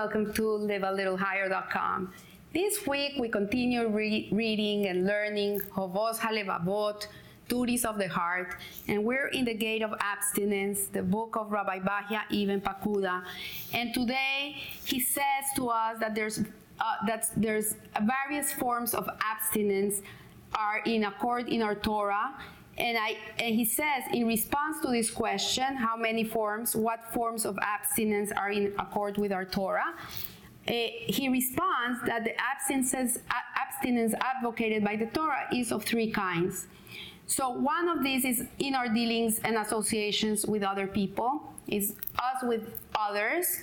welcome to livealittlehigher.com. This week we continue re- reading and learning Hovos Halevavot, Duties of the Heart, and we're in the Gate of Abstinence, the book of Rabbi Bahya Ibn Pakuda. And today he says to us that there's uh, that there's various forms of abstinence are in accord in our Torah. And, I, and he says, in response to this question, how many forms, what forms of abstinence are in accord with our Torah? Uh, he responds that the abstinence, abstinence advocated by the Torah is of three kinds. So one of these is in our dealings and associations with other people, is us with others.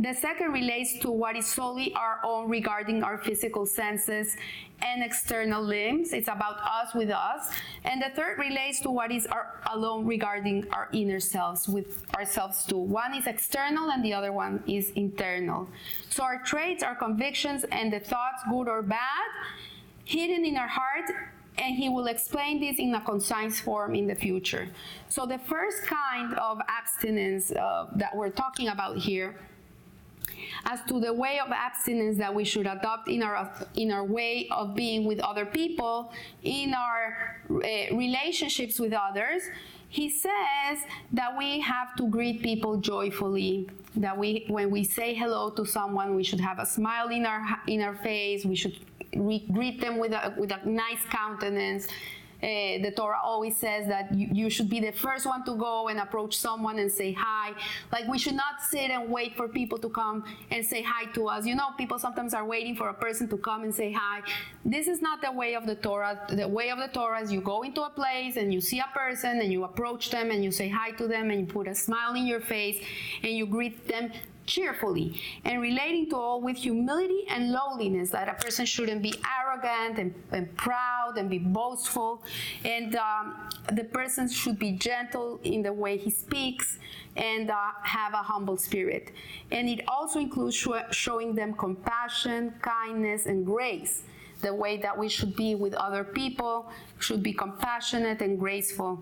The second relates to what is solely our own regarding our physical senses and external limbs. It's about us with us. And the third relates to what is our alone regarding our inner selves with ourselves too. One is external and the other one is internal. So our traits, our convictions, and the thoughts, good or bad, hidden in our heart and he will explain this in a concise form in the future. So the first kind of abstinence uh, that we're talking about here as to the way of abstinence that we should adopt in our in our way of being with other people, in our uh, relationships with others, he says that we have to greet people joyfully. That we, when we say hello to someone, we should have a smile in our in our face. We should re- greet them with a with a nice countenance uh, the Torah always says that you, you, should be the first one to go and approach someone and say hi. Like we should not sit and wait for people to come and say hi to us. You know, people sometimes are waiting for a person to come and say hi. This is not the way of the Torah. The way of the Torah is you go into a place and you see a person and you approach them and you say hi to them and you put a smile in your face and you greet them cheerfully and relating to all with humility and lowliness that a person shouldn't be arrogant and, and proud and be boastful. And um, the person should be gentle in the way he speaks and uh, have a humble spirit. And it also includes sh- showing them compassion kindness and grace. The way that we should be with other people should be compassionate and graceful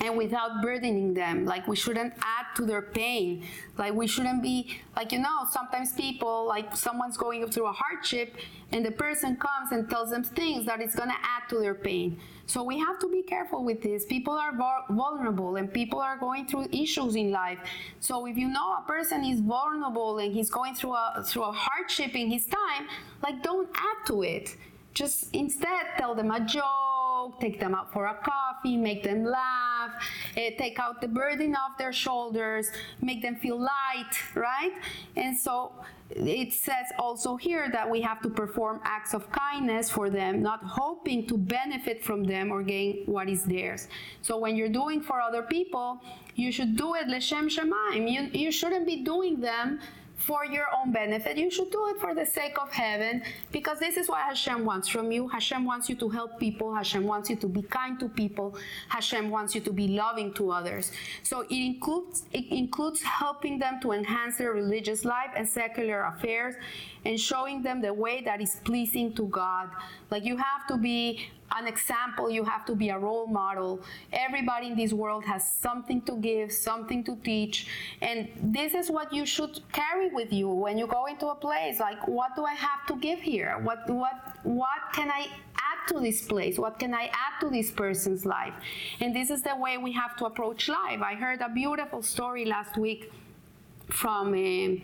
and without burdening them. Like we shouldn't add to their pain. Like we shouldn't be like you know sometimes people like someone's going through a hardship and the person comes and tells them things that is going to add to their pain. So we have to be careful with this. People are vulnerable and people are going through issues in life. So if you know a person is vulnerable and he's going through a through a hardship in his time, like don't add to it. Just instead tell them a joke, take them out for a coffee, make them laugh, uh, take out the burden off their shoulders, make them feel light, right? And so it says also here that we have to perform acts of kindness for them, not hoping to benefit from them or gain what is theirs. So when you're doing for other people, you should do it leshem shemaim. You, you shouldn't be doing them for your own benefit. You should do it for the sake of heaven because this is what Hashem wants from you. Hashem wants you to help people. Hashem wants you to be kind to people. Hashem wants you to be loving to others. So it includes it includes helping them to enhance their religious life and secular affairs and showing them the way that is pleasing to God. Like you have to be an example, you have to be a role model. Everybody in this world has something to give, something to teach, and this is what you should carry with you when you go into a place. Like, what do I have to give here? What what what can I add to this place? What can I add to this person's life? And this is the way we have to approach life. I heard a beautiful story last week from. Uh,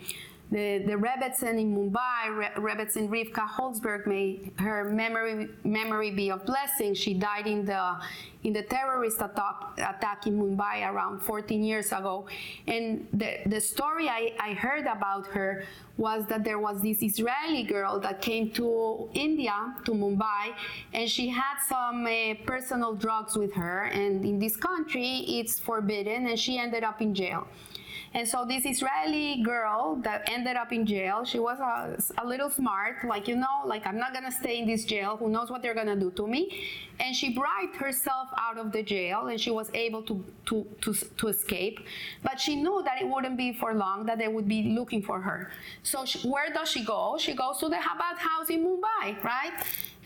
the, the Rebbetzin in Mumbai, Re- Rivka Holtzberg, may her memory memory be of blessing. She died in the in the terrorist attack, attack in Mumbai around 14 years ago. And the, the story I, I heard about her was that there was this Israeli girl that came to India, to Mumbai, and she had some uh, personal drugs with her. And in this country, it's forbidden, and she ended up in jail. And so this Israeli girl that ended up in jail, she was a, a little smart, like, you know, like, I'm not gonna stay in this jail. Who knows what they're gonna do to me? And she bribed herself out of the jail and she was able to, to, to, to escape. But she knew that it wouldn't be for long, that they would be looking for her. So she, where does she go? She goes to the Chabad house in Mumbai, right?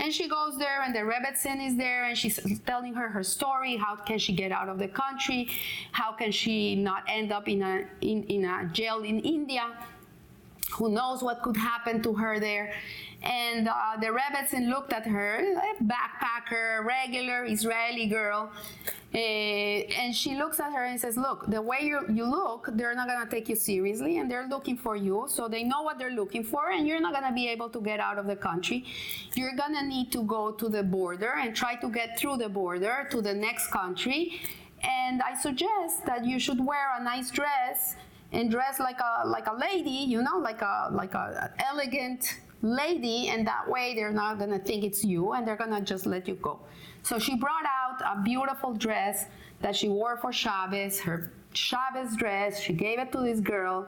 And she goes there, and the Rebbetzin is there, and she's telling her her story. How can she get out of the country? How can she not end up in a in, in a jail in India? who knows what could happen to her there. And uh, the Rebbetzin looked at her, a backpacker, regular Israeli girl, uh, and she looks at her and says, Look, the way you, you look, they're not going to take you seriously, and they're looking for you, so they know what they're looking for, and you're not going to be able to get out of the country. You're going to need to go to the border and try to get through the border to the next country. And I suggest that you should wear a nice dress and dress like a like a lady, you know, like a like a elegant lady, and that way they're not gonna think it's you, and they're gonna just let you go. So she brought out a beautiful dress that she wore for Shabbos, her Shabbos dress. She gave it to this girl,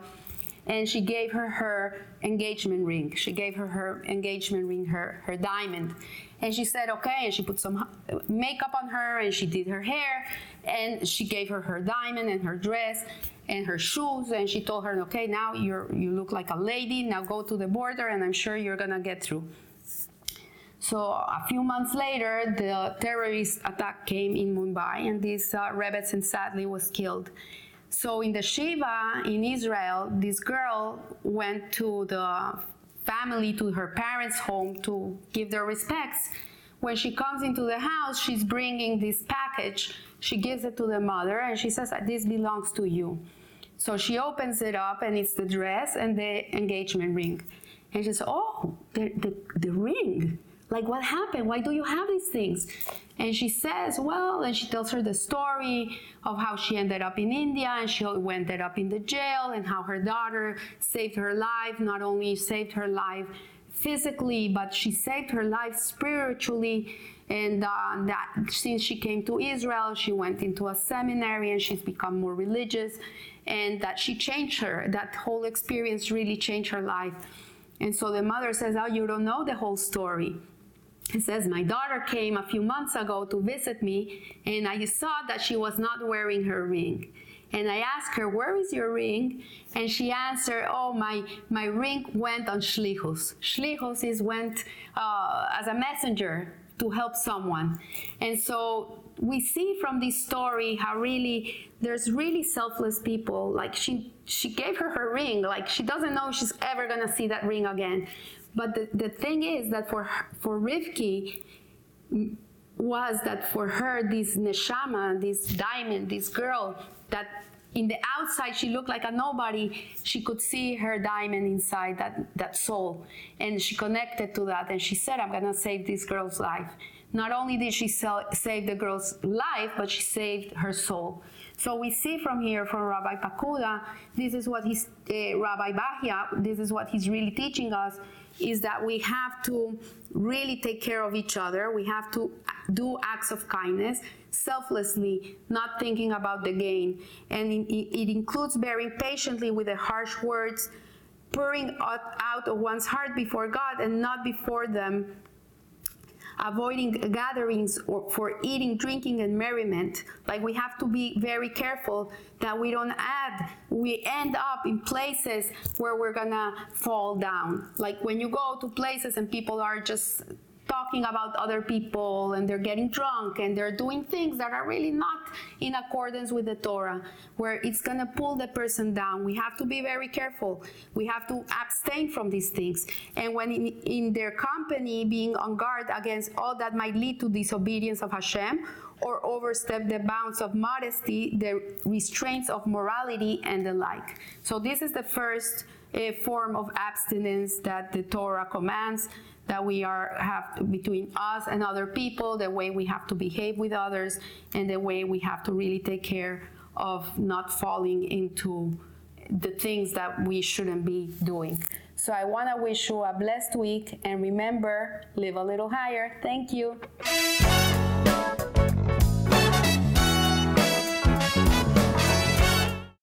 and she gave her her engagement ring. She gave her her engagement ring, her her diamond. And she said, okay, and she put some makeup on her and she did her hair and she gave her her diamond and her dress and her shoes and she told her okay now you're you look like a lady. Now go to the border and i'm sure you're gonna get through. So a few months later the terrorist attack came in mumbai and this uh, rebbetzin sadly was killed. So in the shiva in israel this girl went to the family to her parents home to give their respects when she comes into the house she's bringing this package she gives it to the mother and she says, This belongs to you. So she opens it up and it's the dress and the engagement ring. And she says, Oh, the, the, the ring. Like, what happened? Why do you have these things? And she says, Well, and she tells her the story of how she ended up in India and she ended up in the jail and how her daughter saved her life, not only saved her life physically, but she saved her life spiritually and uh, that since she came to Israel, she went into a seminary and she's become more religious, and that she changed her. That whole experience really changed her life. And so the mother says, "Oh, you don't know the whole story." It says, My daughter came a few months ago to visit me, and I saw that she was not wearing her ring. And I asked her, Where is your ring? And she answered, Oh, my, my ring went on Shlichus. Shlichus is went uh, as a messenger to help someone. And so we see from this story how really there's really selfless people. Like she she gave her her ring. Like she doesn't know she's ever gonna see that ring again. But the, the thing is that for for Rivki was that for her this neshama, this diamond, this girl that in the outside she looked like a nobody she could see her diamond inside that, that soul. And she connected to that and she said i'm going to save this girl's life. Not only did she save the girl's life but she saved her soul so we see from here from rabbi pakuda this is what he's uh, rabbi bahya this is what he's really teaching us is that we have to really take care of each other we have to do acts of kindness selflessly, not thinking about the gain. And it, includes bearing patiently with the harsh words, pouring out of one's heart before God and not before them avoiding gatherings or for eating, drinking, and merriment. Like we have to be very careful that we don't add, we end up in places where we're gonna fall down. Like when you go to places and people are just talking about other people and they're getting drunk and they're doing things that are really not in accordance with the Torah, where it's going to pull the person down. We have to be very careful. We have to abstain from these things. And when in, in their company, being on guard against all that might lead to disobedience of Hashem or overstep the bounds of modesty, the restraints of morality, and the like. So, this is the first uh, form of abstinence that the Torah commands that we are have between us and other people, the way we have to behave with others, and the way we have to really take care of not falling into the things that we shouldn't be doing. So I want to wish you a blessed week and remember, live a little higher. Thank you.